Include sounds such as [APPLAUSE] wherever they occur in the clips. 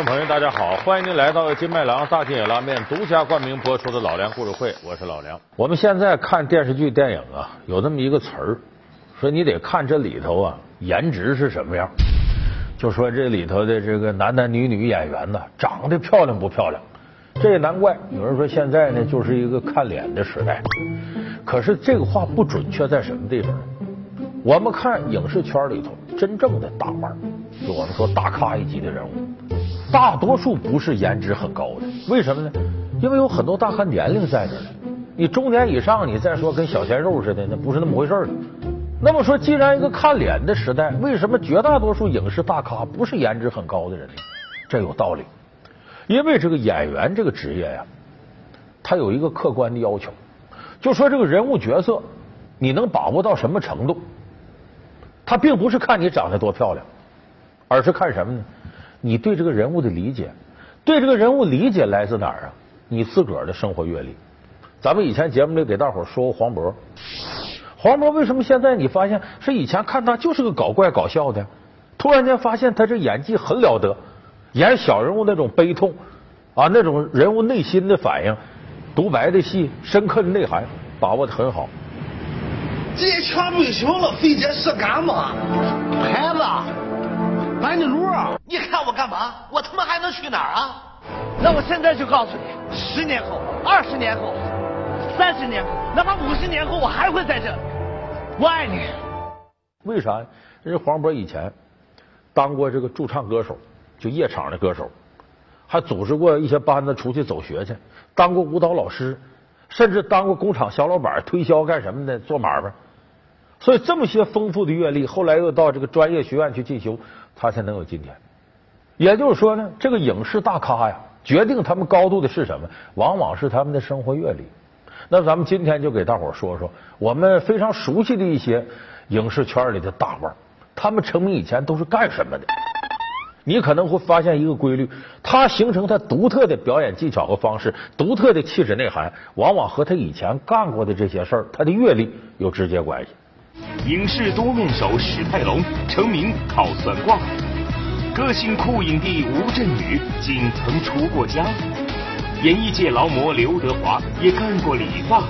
观众朋友，大家好，欢迎您来到金麦郎大金野拉面独家冠名播出的老梁故事会，我是老梁。我们现在看电视剧、电影啊，有这么一个词儿，说你得看这里头啊，颜值是什么样。就说这里头的这个男男女女演员呢，长得漂亮不漂亮？这也难怪，有人说现在呢，就是一个看脸的时代。可是这个话不准确在什么地方呢？我们看影视圈里头真正的大腕，就我们说大咖一级的人物。大多数不是颜值很高的，为什么呢？因为有很多大咖年龄在这呢。你中年以上，你再说跟小鲜肉似的，那不是那么回事儿。那么说，既然一个看脸的时代，为什么绝大多数影视大咖不是颜值很高的人呢？这有道理。因为这个演员这个职业呀，他有一个客观的要求，就说这个人物角色你能把握到什么程度？他并不是看你长得多漂亮，而是看什么呢？你对这个人物的理解，对这个人物理解来自哪儿啊？你自个儿的生活阅历。咱们以前节目里给大伙说过黄渤，黄渤为什么现在你发现是以前看他就是个搞怪搞笑的，突然间发现他这演技很了得，演小人物那种悲痛啊，那种人物内心的反应，独白的戏，深刻的内涵把握的很好。这全不行了，费这事干嘛？孩子。赶紧路！你看我干嘛？我他妈还能去哪儿啊？那我现在就告诉你，十年后、二十年后、三十年后，哪怕五十年后，我还会在这里。我爱你。为啥？人黄渤以前当过这个驻唱歌手，就夜场的歌手，还组织过一些班子出去走学去，当过舞蹈老师，甚至当过工厂小老板，推销干什么的，做买卖。所以这么些丰富的阅历，后来又到这个专业学院去进修。他才能有今天。也就是说呢，这个影视大咖呀，决定他们高度的是什么？往往是他们的生活阅历。那咱们今天就给大伙说说我们非常熟悉的一些影视圈里的大腕，他们成名以前都是干什么的？你可能会发现一个规律：他形成他独特的表演技巧和方式，独特的气质内涵，往往和他以前干过的这些事儿，他的阅历有直接关系。影视多面手史泰龙成名靠算卦，个性酷影帝吴镇宇竟曾出过家，演艺界劳模刘德华也干过理发，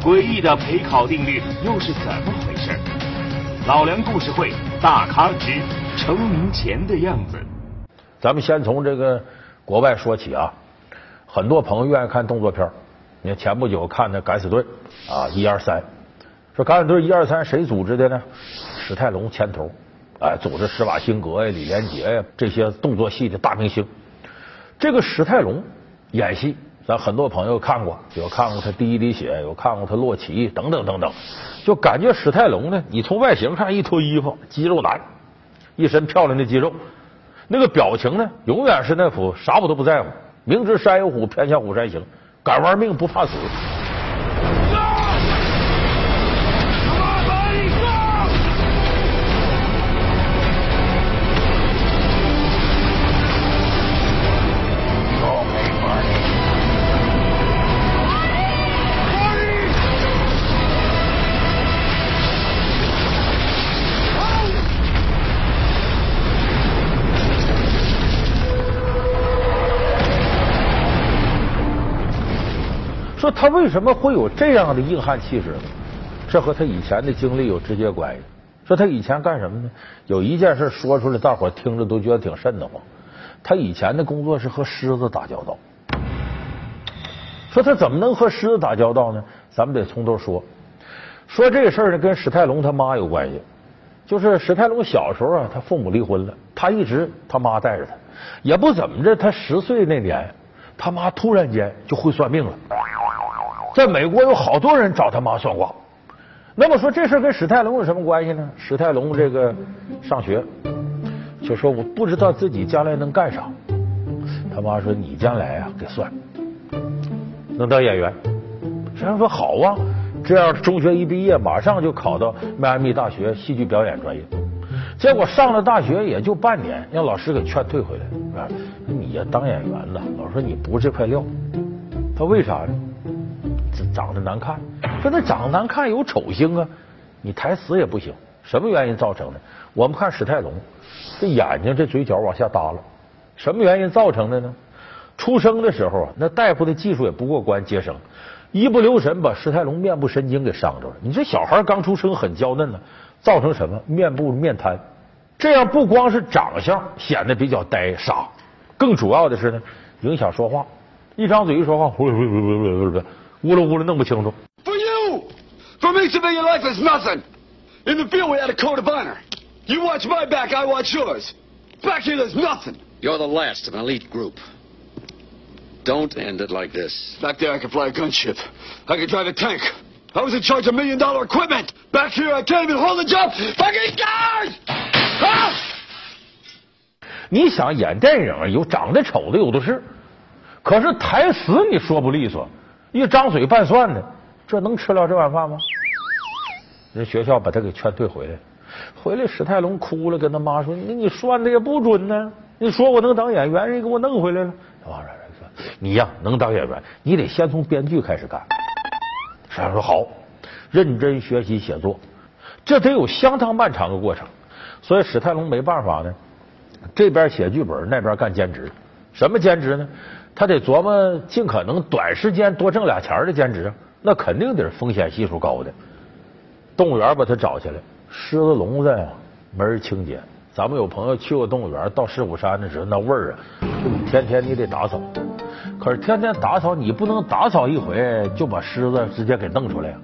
诡异的陪考定律又是怎么回事？老梁故事会大咖之成名前的样子。咱们先从这个国外说起啊，很多朋友愿意看动作片你看前不久看的《敢死队》啊，一二三。说敢死队一二三谁组织的呢？史泰龙牵头，哎，组织施瓦辛格呀、李连杰呀这些动作戏的大明星。这个史泰龙演戏，咱很多朋友看过，有看过他第一滴血，有看过他洛奇等等等等，就感觉史泰龙呢，你从外形看一脱衣服，肌肉男，一身漂亮的肌肉，那个表情呢，永远是那副啥我都不在乎，明知山有虎，偏向虎山行，敢玩命不怕死。说他为什么会有这样的硬汉气质呢？这和他以前的经历有直接关系。说他以前干什么呢？有一件事说出来，大伙听着都觉得挺瘆得慌。他以前的工作是和狮子打交道。说他怎么能和狮子打交道呢？咱们得从头说。说这事儿呢，跟史泰龙他妈有关系。就是史泰龙小时候啊，他父母离婚了，他一直他妈带着他，也不怎么着。他十岁那年，他妈突然间就会算命了。在美国有好多人找他妈算卦，那么说这事跟史泰龙有什么关系呢？史泰龙这个上学就说我不知道自己将来能干啥，他妈说你将来啊给算，能当演员。史泰龙说好啊，这样中学一毕业马上就考到迈阿密大学戏剧表演专业，结果上了大学也就半年，让老师给劝退回来。啊你呀当演员呢，老师说你不这块料。他为啥呢？长得难看，说那长得难看有丑星啊，你台词也不行，什么原因造成的？我们看史泰龙，这眼睛这嘴角往下耷拉，什么原因造成的呢？出生的时候啊，那大夫的技术也不过关，接生一不留神把史泰龙面部神经给伤着了。你这小孩刚出生很娇嫩呢，造成什么面部面瘫？这样不光是长相显得比较呆傻，更主要的是呢，影响说话。一张嘴一说话，呼噜呼噜呼噜呼噜呼噜，呜噜呜噜弄不清楚。 For you! For me, civilian life is nothing! In the field, we had a code of honor. You watch my back, I watch yours. Back here, there's nothing. You're the last of an elite group. Don't end it like this. Back there, I could fly a gunship. I could drive a tank. I was in charge of million dollar equipment. Back here, I can't even hold a job. Fucking guys! Ah! 你想演电影有长得丑的有的是，可是台词你说不利索， [LAUGHS] 一张嘴拌蒜的，这能吃了这碗饭吗？人学校把他给劝退回来，回来史泰龙哭了，跟他妈说：“你你算的也不准呢，你说我能当演员，人给我弄回来了。”他妈说：“你呀能当演员，你得先从编剧开始干。”史泰龙说：“好，认真学习写作，这得有相当漫长的过程。”所以史泰龙没办法呢，这边写剧本，那边干兼职。什么兼职呢？他得琢磨尽可能短时间多挣俩钱的兼职，那肯定得风险系数高的。动物园把他找起来，狮子笼子没人清洁。咱们有朋友去过动物园，到狮虎山的时候，那味儿啊，天天你得打扫。可是天天打扫，你不能打扫一回就把狮子直接给弄出来。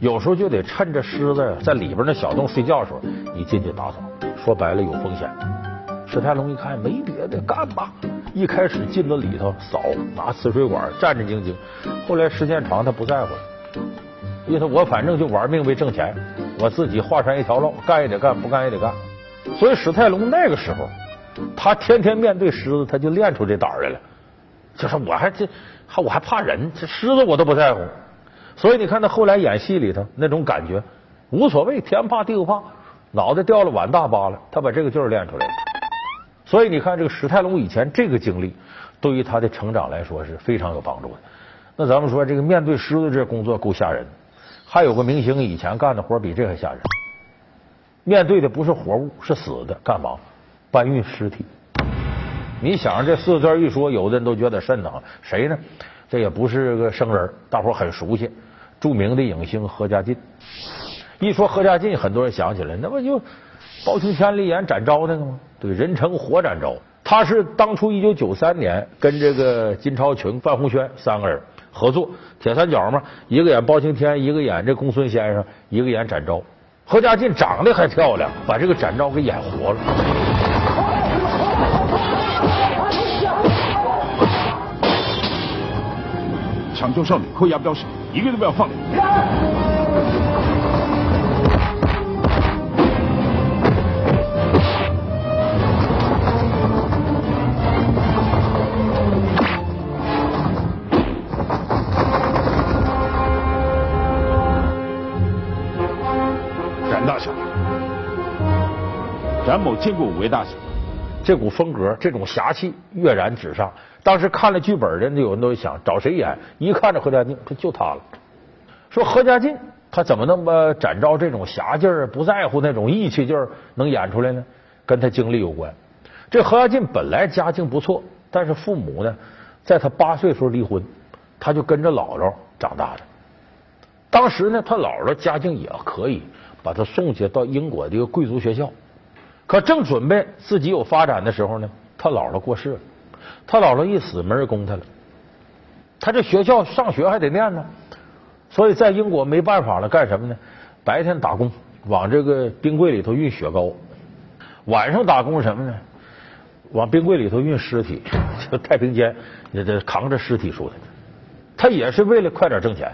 有时候就得趁着狮子在里边那小洞睡觉的时候，你进去打扫。说白了有风险。史泰龙一看没别的，干吧。一开始进到里头扫，拿呲水管战战兢兢。后来时间长，他不在乎了，因为他我反正就玩命为挣钱，我自己画上一条路，干也得干，不干也得干。所以史泰龙那个时候，他天天面对狮子，他就练出这胆来了。就是我还这还我还怕人，这狮子我都不在乎。所以你看他后来演戏里头那种感觉，无所谓，天怕地不怕，脑袋掉了碗大疤了，他把这个劲儿练出来了。所以你看这个史泰龙以前这个经历，对于他的成长来说是非常有帮助的。那咱们说这个面对狮子这工作够吓人，还有个明星以前干的活比这还吓人，面对的不是活物，是死的，干嘛？搬运尸体。你想这四个字一说，有的人都觉得瘆得慌。谁呢？这也不是个生人，大伙很熟悉，著名的影星何家劲。一说何家劲，很多人想起来，那不就包青天里演展昭那个吗？对，人称活展昭。他是当初一九九三年跟这个金超群、范鸿轩三个人合作铁三角嘛，一个演包青天，一个演这公孙先生，一个演展昭。何家劲长得还漂亮，把这个展昭给演活了。抢救少女，扣押标识，一个都不要放过。冉某见过五位大侠。这股风格，这种侠气跃然纸上。当时看了剧本的，有人都想找谁演，一看着何家劲，说就他了。说何家劲他怎么那么展昭这种侠劲儿，不在乎那种义气劲儿，能演出来呢？跟他经历有关。这何家劲本来家境不错，但是父母呢，在他八岁时候离婚，他就跟着姥姥长大的。当时呢，他姥姥家境也可以，把他送去到英国的一个贵族学校。可正准备自己有发展的时候呢，他姥姥过世了。他姥姥一死，没人供他了。他这学校上学还得念呢，所以在英国没办法了，干什么呢？白天打工，往这个冰柜里头运雪糕；晚上打工什么呢？往冰柜里头运尸体，[LAUGHS] 就太平间，那得扛着尸体出来。他也是为了快点挣钱，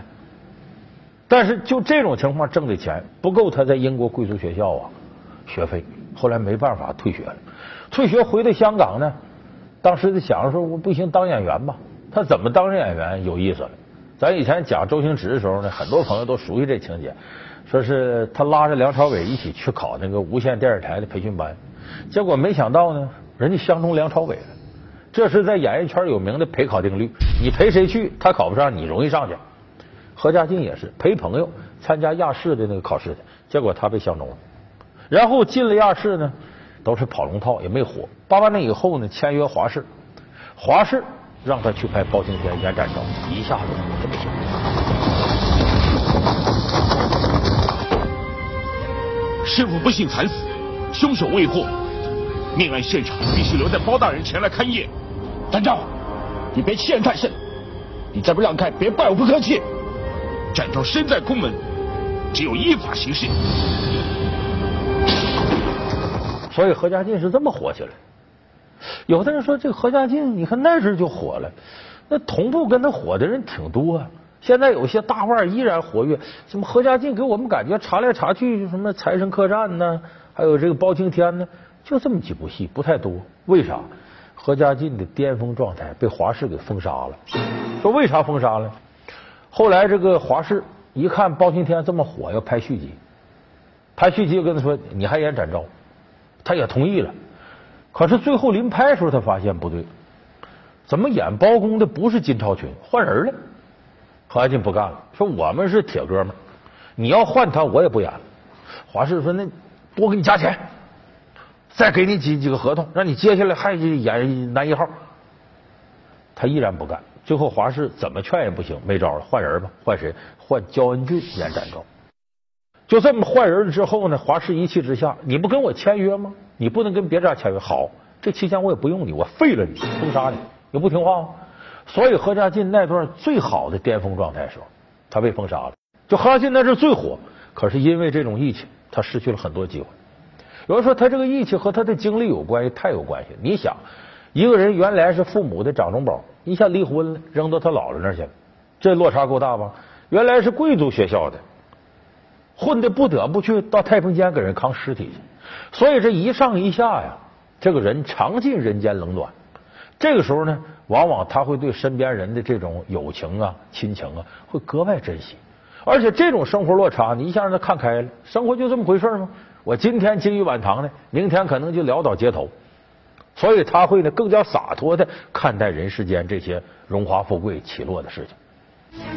但是就这种情况挣的钱不够他在英国贵族学校啊学费。后来没办法退学了，退学回到香港呢，当时就想着说我不行当演员吧。他怎么当上演员有意思了？咱以前讲周星驰的时候呢，很多朋友都熟悉这情节，说是他拉着梁朝伟一起去考那个无线电视台的培训班，结果没想到呢，人家相中梁朝伟了。这是在演艺圈有名的陪考定律，你陪谁去，他考不上，你容易上去。何家劲也是陪朋友参加亚视的那个考试的，结果他被相中了。然后进了亚视呢，都是跑龙套，也没火。八八年以后呢，签约华视，华视让他去拍包青天演展昭，一下子火这么响。师傅不幸惨死，凶手未获，命案现场必须留在包大人前来勘验。展昭，你别欺人太甚，你再不让开，别怪我不客气。展昭身在宫门，只有依法行事。所以何家劲是这么火起来。有的人说，这个何家劲，你看那时就火了，那同步跟他火的人挺多啊。现在有些大腕依然活跃，什么何家劲给我们感觉查来查去，什么财神客栈呢，还有这个包青天呢，就这么几部戏，不太多。为啥？何家劲的巅峰状态被华视给封杀了。说为啥封杀了？后来这个华视一看包青天这么火，要拍续集，拍续集就跟他说，你还演展昭。他也同意了，可是最后临拍的时候，他发现不对，怎么演包公的不是金超群，换人了？何家劲不干了，说我们是铁哥们，你要换他，我也不演了。华氏说那多给你加钱，再给你几几个合同，让你接下来还演男一号。他依然不干，最后华氏怎么劝也不行，没招了，换人吧，换谁？换焦恩俊演展昭。就这么换人了之后呢，华视一气之下，你不跟我签约吗？你不能跟别家签约。好，这期间我也不用你，我废了你，封杀你，你不听话吗？所以何家劲那段最好的巅峰状态时候，他被封杀了。就何家劲那是最火，可是因为这种义气，他失去了很多机会。有人说他这个义气和他的经历有关系，太有关系。你想，一个人原来是父母的掌中宝，一下离婚了，扔到他姥姥那儿去了，这落差够大吧？原来是贵族学校的。混的不得不去到太平间给人扛尸体去，所以这一上一下呀，这个人尝尽人间冷暖。这个时候呢，往往他会对身边人的这种友情啊、亲情啊，会格外珍惜。而且这种生活落差，你一下让他看开了，生活就这么回事吗？我今天金玉满堂呢，明天可能就潦倒街头。所以他会呢更加洒脱的看待人世间这些荣华富贵起落的事情。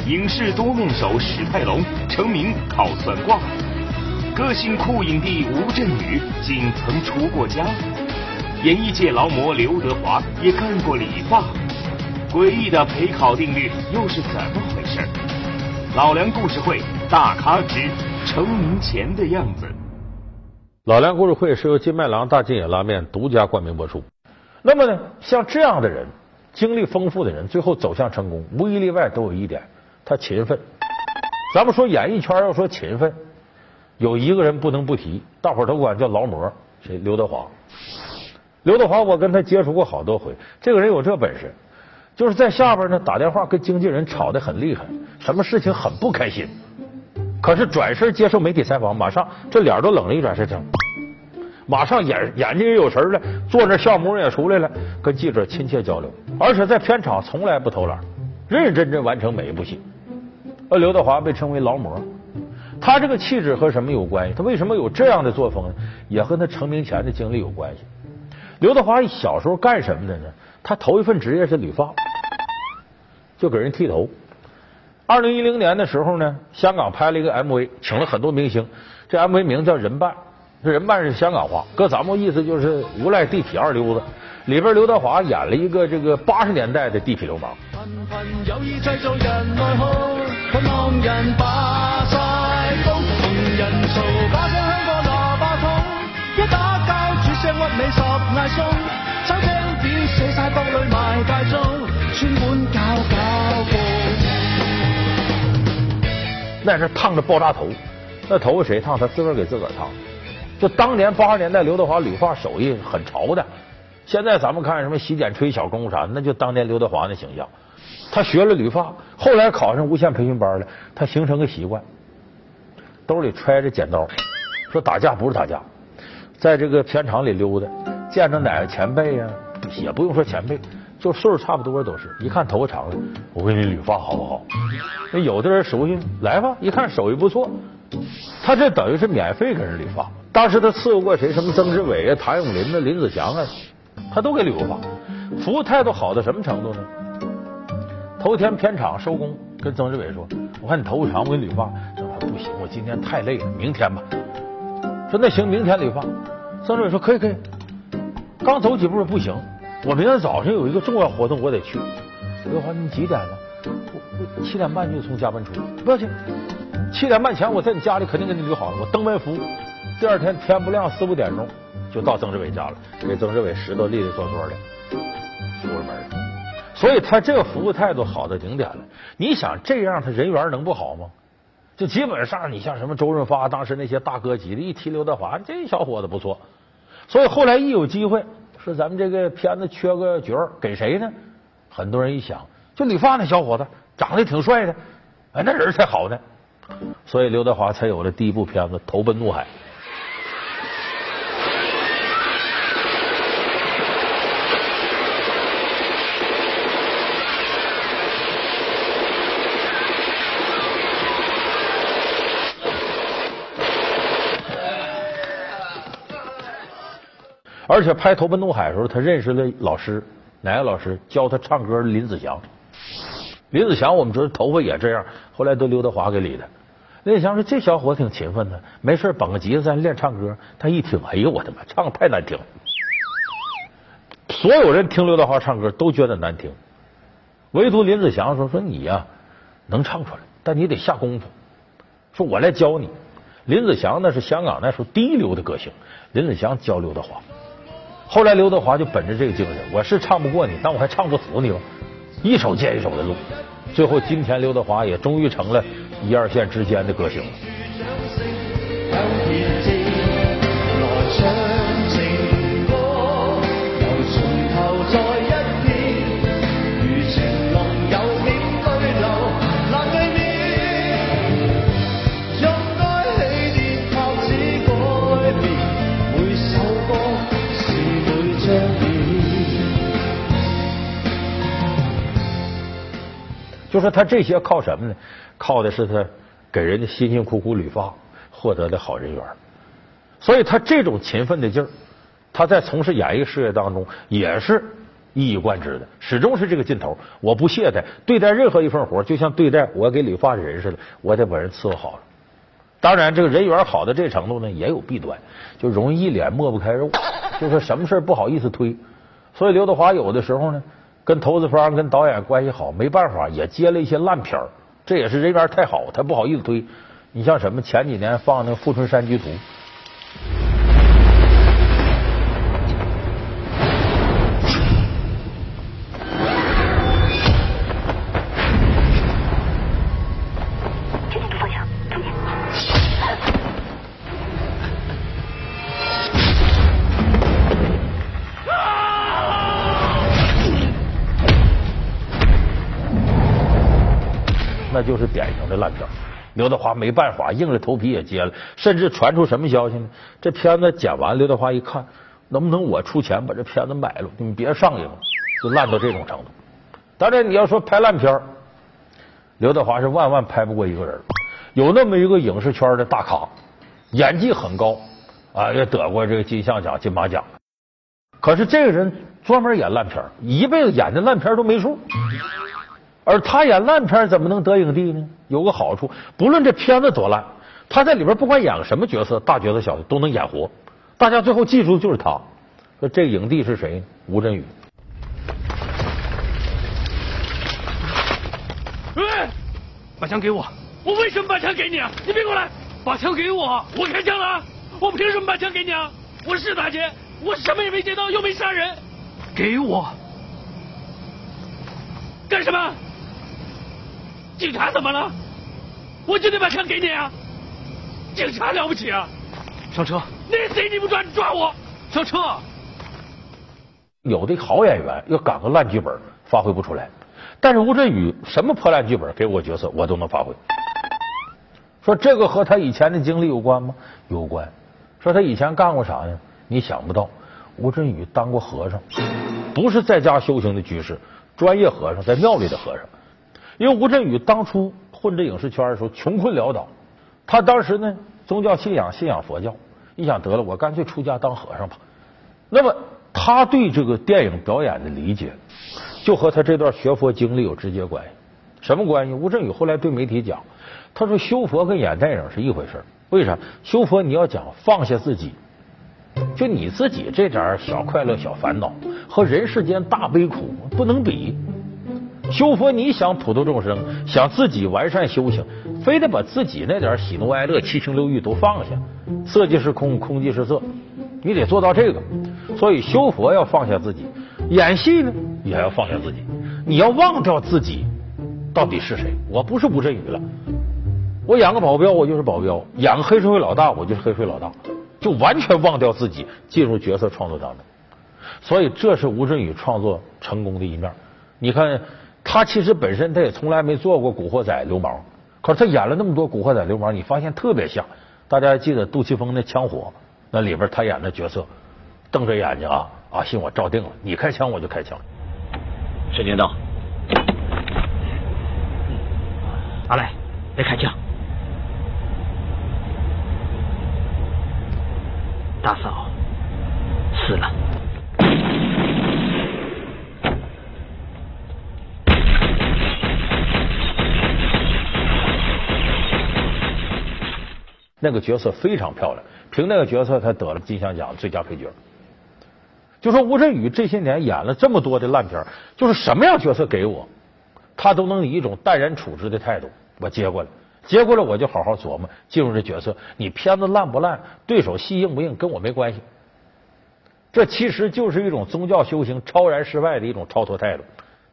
影视多面手史泰龙成名靠算卦，个性酷影帝吴镇宇仅曾出过家，演艺界劳模刘德华也干过理发，诡异的陪考定律又是怎么回事？老梁故事会大咖之成名前的样子。老梁故事会是由金麦郎大金野拉面独家冠名播出。那么呢，像这样的人。经历丰富的人，最后走向成功，无一例外都有一点，他勤奋。咱们说演艺圈要说勤奋，有一个人不能不提，大伙都管叫劳模，谁？刘德华。刘德华，我跟他接触过好多回，这个人有这本事，就是在下边呢打电话跟经纪人吵得很厉害，什么事情很不开心，可是转身接受媒体采访，马上这脸都冷了，一转身，马上眼眼睛也有神了，坐那笑模也出来了，跟记者亲切交流。而且在片场从来不偷懒，认认真真完成每一部戏。而刘德华被称为劳模，他这个气质和什么有关系？他为什么有这样的作风呢？也和他成名前的经历有关系。刘德华小时候干什么的呢？他头一份职业是理发，就给人剃头。二零一零年的时候呢，香港拍了一个 MV，请了很多明星。这 MV 名叫《人伴》，人伴是香港话，搁咱们意思就是无赖地痞二流子。里边刘德华演了一个这个八十年代的地痞流氓。那是烫着爆炸头，那头发谁烫？他自个儿给自个儿烫。就当年八十年代刘德华理发手艺很潮的。现在咱们看什么洗剪吹小工啥，那就当年刘德华的形象。他学了理发，后来考上无线培训班了。他形成个习惯，兜里揣着剪刀，说打架不是打架，在这个片场里溜达，见着哪个前辈呀，也不用说前辈，就岁数差不多都是。一看头发长了，我给你理发好不好？那有的人熟悉，来吧，一看手艺不错，他这等于是免费给人理发。当时他伺候过谁？什么曾志伟啊、谭咏麟啊、林子祥啊。他都给理过发，服务态度好到什么程度呢？头天片场收工，跟曾志伟说：“我看你头发长，我给你理发。”曾志伟不行，我今天太累了，明天吧。说那行，明天理发。曾志伟说：“可以，可以。”刚走几步不行，我明天早上有一个重要活动，我得去。刘德华，你几点了？我我七点半就从家门出，不要紧。七点半前我在你家里肯定给你捋好了，我登门服务。第二天天不亮四五点钟就到曾志伟家了，给曾志伟拾掇利利索索的，出了门。所以他这个服务态度好到顶点了。你想这样，他人缘能不好吗？就基本上你像什么周润发，当时那些大哥级的，一提刘德华，这小伙子不错。所以后来一有机会，说咱们这个片子缺个角，给谁呢？很多人一想，就理发那小伙子，长得挺帅的，哎，那人才好呢。所以刘德华才有了第一部片子《投奔怒海》。而且拍《投奔怒海》的时候，他认识了老师，哪个老师教他唱歌？林子祥。林子祥，我们知道头发也这样，后来都刘德华给理的。林子祥说：“这小伙挺勤奋的，没事绑个吉他在练唱歌。”他一听，哎呦我的妈，唱的太难听了！所有人听刘德华唱歌都觉得难听，唯独林子祥说：“说你呀能唱出来，但你得下功夫。说我来教你。”林子祥那是香港那时候第一流的歌星，林子祥教刘德华。后来刘德华就本着这个精神，我是唱不过你，但我还唱不死你吧？一首接一首的录，最后今天刘德华也终于成了一二线之间的歌星了。就说他这些靠什么呢？靠的是他给人家辛辛苦苦理发获得的好人缘。所以他这种勤奋的劲儿，他在从事演艺事业当中也是一以贯之的，始终是这个劲头。我不懈怠，对待任何一份活，就像对待我给理发的人似的，我得把人伺候好了。当然，这个人缘好的这程度呢，也有弊端，就容易一脸抹不开肉，就说什么事不好意思推。所以刘德华有的时候呢。跟投资方、跟导演关系好，没办法，也接了一些烂片儿。这也是人缘太好，他不好意思推。你像什么前几年放那《富春山居图》，就是典型的烂片。刘德华没办法，硬着头皮也接了。甚至传出什么消息呢？这片子剪完，刘德华一看，能不能我出钱把这片子买了？你们别上映了，就烂到这种程度。当然，你要说拍烂片，刘德华是万万拍不过一个人。有那么一个影视圈的大咖，演技很高啊，也得过这个金像奖、金马奖。可是这个人专门演烂片，一辈子演的烂片都没数。而他演烂片怎么能得影帝呢？有个好处，不论这片子多烂，他在里边不管演个什么角色，大角色、小的都能演活。大家最后记住的就是他。说这影帝是谁？吴镇宇。哎，把枪给我！我为什么把枪给你啊？你别过来！把枪给我！我开枪了！我凭什么把枪给你啊？我是打劫，我什么也没劫到，又没杀人。给我！干什么？警察怎么了？我就得把枪给你啊！警察了不起啊！上车！那谁你不抓？你抓我！上车！有的好演员要赶个烂剧本，发挥不出来。但是吴镇宇什么破烂剧本给我角色，我都能发挥。说这个和他以前的经历有关吗？有关。说他以前干过啥呢？你想不到，吴镇宇当过和尚，不是在家修行的居士，专业和尚，在庙里的和尚。因为吴镇宇当初混这影视圈的时候穷困潦倒，他当时呢宗教信仰信仰佛教，一想得了我干脆出家当和尚吧。那么他对这个电影表演的理解，就和他这段学佛经历有直接关系。什么关系？吴镇宇后来对媒体讲，他说修佛跟演电影是一回事为啥？修佛你要讲放下自己，就你自己这点小快乐、小烦恼，和人世间大悲苦不能比。修佛，你想普度众生，想自己完善修行，非得把自己那点喜怒哀乐、七情六欲都放下。色即是空，空即是色，你得做到这个。所以修佛要放下自己，演戏呢也要放下自己。你要忘掉自己到底是谁。我不是吴镇宇了，我演个保镖，我就是保镖；演个黑社会老大，我就是黑社会老大。就完全忘掉自己，进入角色创作当中。所以这是吴镇宇创作成功的一面。你看。他其实本身他也从来没做过古惑仔流氓，可是他演了那么多古惑仔流氓，你发现特别像。大家还记得杜琪峰那枪火，那里边他演的角色，瞪着眼睛啊，啊信我照定了，你开枪我就开枪。沈天道，阿来，别开枪。大嫂死了。那个角色非常漂亮，凭那个角色他得了金像奖最佳配角。就说吴镇宇这些年演了这么多的烂片，就是什么样角色给我，他都能以一种淡然处之的态度我接过来，接过来我就好好琢磨进入这角色。你片子烂不烂，对手戏硬不硬，跟我没关系。这其实就是一种宗教修行超然世外的一种超脱态度。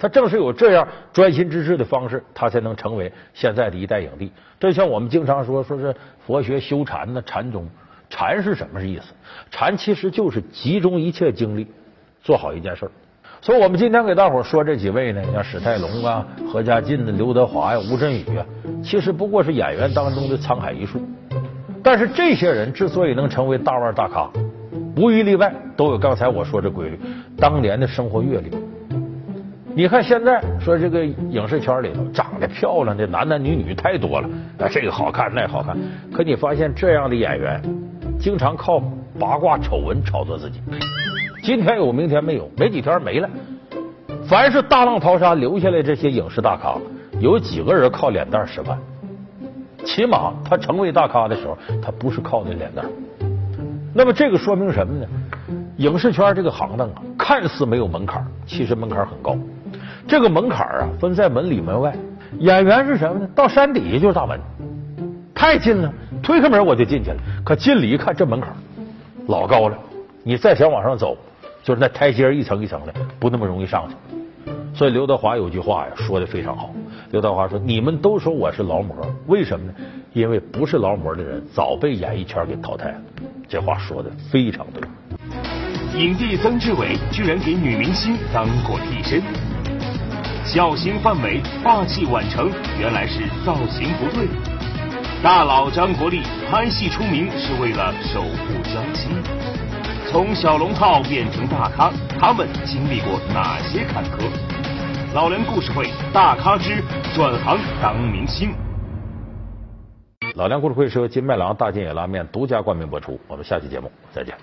他正是有这样专心致志的方式，他才能成为现在的一代影帝。这像我们经常说，说是佛学修禅呢，禅宗，禅是什么意思？禅其实就是集中一切精力做好一件事。所以我们今天给大伙说这几位呢，像史泰龙啊、何家劲的、刘德华呀、吴镇宇啊，其实不过是演员当中的沧海一粟。但是这些人之所以能成为大腕大咖，无一例外都有刚才我说这规律：当年的生活阅历。你看现在说这个影视圈里头长得漂亮的男男女女太多了，啊，这个好看那好看。可你发现这样的演员经常靠八卦丑闻炒作自己，今天有明天没有，没几天没了。凡是大浪淘沙留下来这些影视大咖，有几个人靠脸蛋吃饭？起码他成为大咖的时候，他不是靠那脸蛋。那么这个说明什么呢？影视圈这个行当啊，看似没有门槛，其实门槛很高。这个门槛啊，分在门里门外。演员是什么呢？到山底下就是大门，太近了，推开门我就进去了。可进里一看，这门槛老高了，你再想往上走，就是那台阶一层一层的，不那么容易上去。所以刘德华有句话呀，说的非常好。刘德华说：“你们都说我是劳模，为什么呢？因为不是劳模的人早被演艺圈给淘汰了。”这话说的非常对。影帝曾志伟居然给女明星当过替身。小型范伟，霸气宛成，原来是造型不对。大佬张国立拍戏出名是为了守护娇妻。从小龙套变成大咖，他们经历过哪些坎坷？老梁故事会，大咖之转行当明星。老梁故事会是由金麦郎大金野拉面独家冠名播出。我们下期节目再见。